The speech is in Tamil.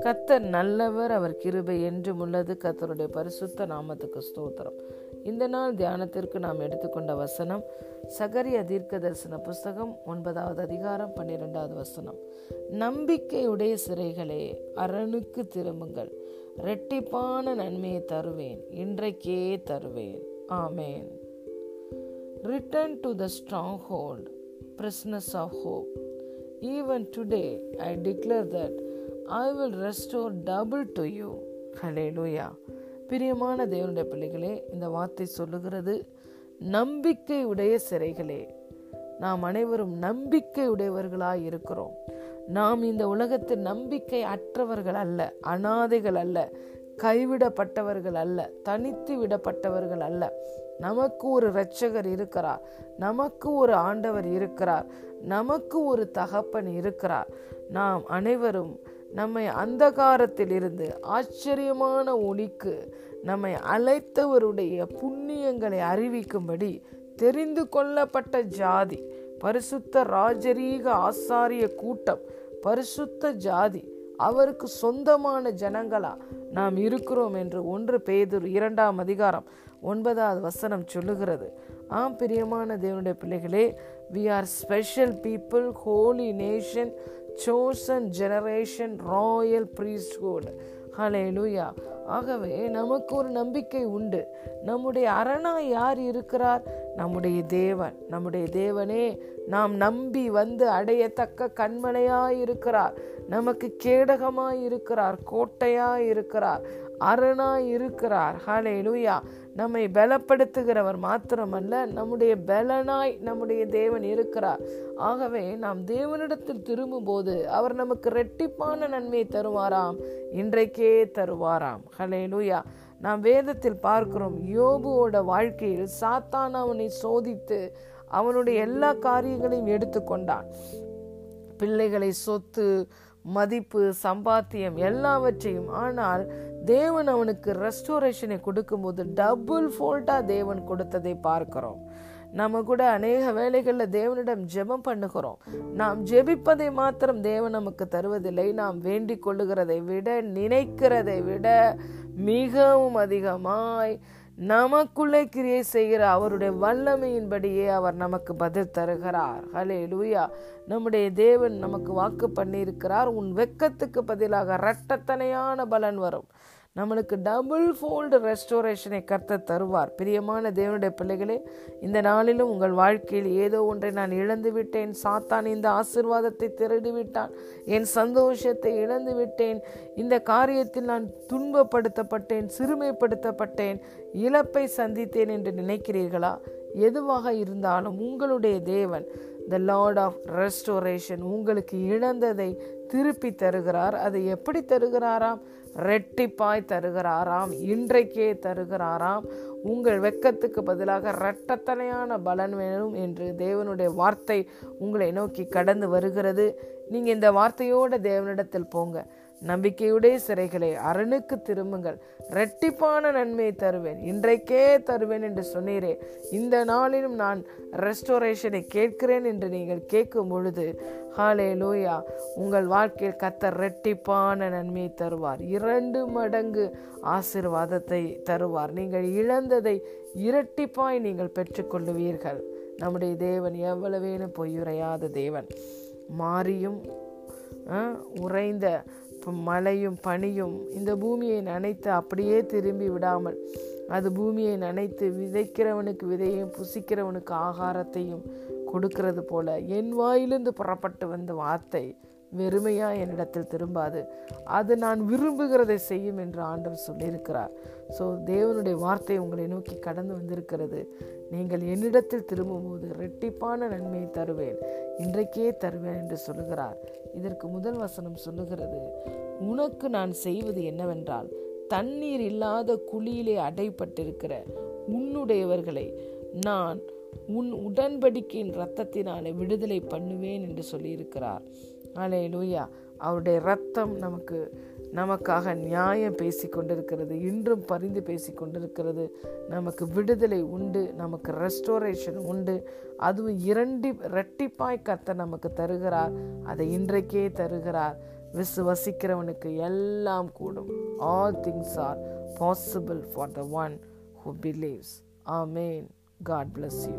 கத்தர் நல்லவர் அவர் கிருபை என்றும் உள்ளது. கத்தருடைய பரிசுத்த நாமத்துக்கு ஸ்தோத்திரம். இந்த நாள் தியானத்திற்கு நாம் எடுத்துக்கொண்ட வசனம் சகரிய தீர்க்க தரிசன புஸ்தகம் ஒன்பதாவது அதிகாரம் பன்னிரெண்டாவது வசனம். நம்பிக்கையுடைய சிறைகளே அரணுக்கு திரும்புங்கள். ரெட்டிப்பான நன்மையை தருவேன் இன்றைக்கே தருவேன். Amen. Return to the stronghold prisoners of hope. Even today I declare that I will restore double to you ஹலே பிரியமான தேவனுடைய பிள்ளைகளே இந்த வார்த்தை சொல்லுகிறது நம்பிக்கை உடைய சிறைகளே. நாம் அனைவரும் நம்பிக்கை உடையவர்களாய் இருக்கிறோம். நாம் இந்த உலகத்தில் நம்பிக்கை அற்றவர்கள் அல்ல அனாதைகள் அல்ல கைவிடப்பட்டவர்கள் அல்ல தனித்து விடப்பட்டவர்கள் அல்ல. நமக்கு ஒரு இரட்சகர் இருக்கிறார். நமக்கு ஒரு ஆண்டவர் இருக்கிறார். நமக்கு ஒரு தகப்பன் இருக்கிறார். நாம் அனைவரும் நம்மை அந்தகாரத்தில் இருந்து ஆச்சரியமான ஒளிக்கு நம்மை அழைத்தவருடைய புண்ணியங்களை அறிவிக்கும்படி தெரிந்து கொள்ளப்பட்ட ஜாதி பரிசுத்த ராஜரீக ஆசாரிய கூட்டம் பரிசுத்த ஜாதி அவருக்கு சொந்தமான ஜனங்களா நாம் இருக்கிறோம் என்று ஒன்று பேதுரு இரண்டாம் அதிகாரம் ஒன்பதாவது வசனம் சொல்லுகிறது. ஆம் பிரியமான தேவனுடைய பிள்ளைகளே we are special people holy nation chosen generation royal priesthood hallelujah ஆகவே நமக்கு ஒரு நம்பிக்கை உண்டு. நம்முடைய அரணா யார் இருக்கிறார்? நம்முடைய தேவன் நம்முடைய தேவனே நாம் நம்பி வந்து அடையத்தக்க கண்மனையாய் இருக்கிறார் நமக்கு கேடகமாய் இருக்கிறார் கோட்டையாய் இருக்கிறார் அரணாய் இருக்கிறார் ஹலே லூயா நம்மை பலப்படுத்துகிறவர் மாத்திரமல்ல நம்முடைய பலனாய் நம்முடைய தேவன் இருக்கிறார். ஆகவே நாம் தேவனிடத்தில் திரும்பும் போது அவர் நமக்கு ரெட்டிப்பான நன்மையை தருவாராம் இன்றைக்கே தருவாராம். ஹலே லூயா நாம் வேதத்தில் பார்க்கிறோம் யோபுவோட வாழ்க்கையில் சாத்தான் அவனை சோதித்து அவனுடைய எல்லா காரியங்களையும் எடுத்துக்கொண்டான். பிள்ளைகளை சொத்து மதிப்பு சம்பாத்தியம் எல்லாவற்றையும். ஆனால் தேவன் அவனுக்கு ரெஸ்டோரேஷனை கொடுக்கும்போது டபுள் ஃபோல்ட்டாக தேவன் கொடுத்ததை பார்க்கிறோம். நம்ம கூட அநேக வேலைகளில் தேவனிடம் ஜெபம் பண்ணுகிறோம். நாம் ஜெபிப்பதை மாத்திரம் தேவன் நமக்கு தருவதில்லை. நாம் வேண்டிக் கொள்ளுகிறதை விட நினைக்கிறதை விட மிகவும் அதிகமாய் நமக்குள்ளே கிரியை செய்கிற அவருடைய வல்லமையின்படியே அவர் நமக்கு பதில் தருகிறார். ஹலே லூயா நம்முடைய தேவன் நமக்கு வாக்கு பண்ணியிருக்கிறார். உன் வெக்கத்துக்கு பதிலாக இரட்டத்தனையான பலன் வரும். நம்மளுக்கு டபுள் ஃபோல்டு ரெஸ்டோரேஷனை கர்த்த தருவார். பிரியமான தேவனுடைய பிள்ளைகளே இந்த நாளிலும் உங்கள் வாழ்க்கையில் ஏதோ ஒன்றை நான் இழந்து விட்டேன் சாத்தான் இந்த ஆசிர்வாதத்தை திருடி விட்டான் என் சந்தோஷத்தை இழந்து விட்டேன் இந்த காரியத்தில் நான் துன்பப்படுத்தப்பட்டேன் சிறுமைப்படுத்தப்பட்டேன். இழப்பை சந்தித்தேன் என்று நினைக்கிறீர்களா? எதுவாக இருந்தாலும் உங்களுடைய தேவன் த லார்ட் ஆஃப் ரெஸ்டோரேஷன் உங்களுக்கு இழந்ததை திருப்பி தருகிறார். அதை எப்படி தருகிறாராம்? ரெட்டிப்பாய் தருகிறாராம். இன்றைக்கே தருகிறாராம். உங்கள் வெக்கத்துக்கு பதிலாக இரட்டத்தனையான பலன் வேணும் என்று தேவனுடைய வார்த்தை உங்களை நோக்கி கடந்து வருகிறது. நீங்கள் இந்த வார்த்தையோட தேவனிடத்தில் போங்க. நம்பிக்கையுடைய சிறைகளை அரணுக்கு திரும்புங்கள். ரெட்டிப்பான நன்மையை தருவேன். இன்றைக்கே தருவேன் என்று சொன்னீரே. இந்த நாளிலும் நான் ரெஸ்டோரேஷனை கேட்கிறேன் என்று நீங்கள் கேட்கும் பொழுது ஹாலே லூயா உங்கள் வாழ்க்கையில் கத்த ரெட்டிப்பான நன்மையை தருவார். இரண்டு மடங்கு ஆசிர்வாதத்தை தருவார். நீங்கள் இழந்ததை இரட்டிப்பாய் நீங்கள் பெற்றுக்கொள்ளுவீர்கள். நம்முடைய தேவன் எவ்வளவேனும் பொய்யுரையாத தேவன். மாறியும் உறைந்த மழையும் பனியும் இந்த பூமியை நனைத்து அப்படியே திரும்பி விடாமல் அது பூமியை நனைத்து விதைக்கிறவனுக்கு விதையையும் புசிக்கிறவனுக்கு ஆகாரத்தையும் கொடுக்கிறது போல என் வாயிலிருந்து புறப்பட்டு வந்த வார்த்தை வெறுமையாக என்னிடத்தில் திரும்பாது. அது நான் விரும்புகிறதை செய்யும் என்று ஆண்டவர் சொல்லியிருக்கிறார். ஸோ தேவனுடைய வார்த்தை உங்களை நோக்கி கடந்து வந்திருக்கிறது. நீங்கள் என்னிடத்தில் திரும்பும்போது ரெட்டிப்பான நன்மையை தருவேன். இன்றைக்கே தருவேன் என்று சொல்லுகிறார். இதற்கு முதல் வசனம் சொல்லுகிறது உனக்கு நான் செய்வது என்னவென்றால் தண்ணீர் இல்லாத குழியிலே அடைப்பட்டிருக்கிற உன்னுடையவர்களை நான் உன் உடன்படிக்கையின் இரத்தத்தினாலே விடுதலை பண்ணுவேன் என்று சொல்லியிருக்கிறார். அலே லூயா அவருடைய ரத்தம் நமக்கு நமக்காக நியாயம் பேசி கொண்டிருக்கிறது இன்றும் பரிந்து பேசி கொண்டிருக்கிறது நமக்கு விடுதலை உண்டு நமக்கு ரெஸ்டோரேஷன் உண்டு. அதுவும் இரண்டி ரெட்டிப்பாய் கத்த நமக்கு தருகிறார். அதை இன்றைக்கே தருகிறார். விசுவசிக்கிறவனுக்கு எல்லாம் கூடும். All things are possible for the one who believes amen God bless you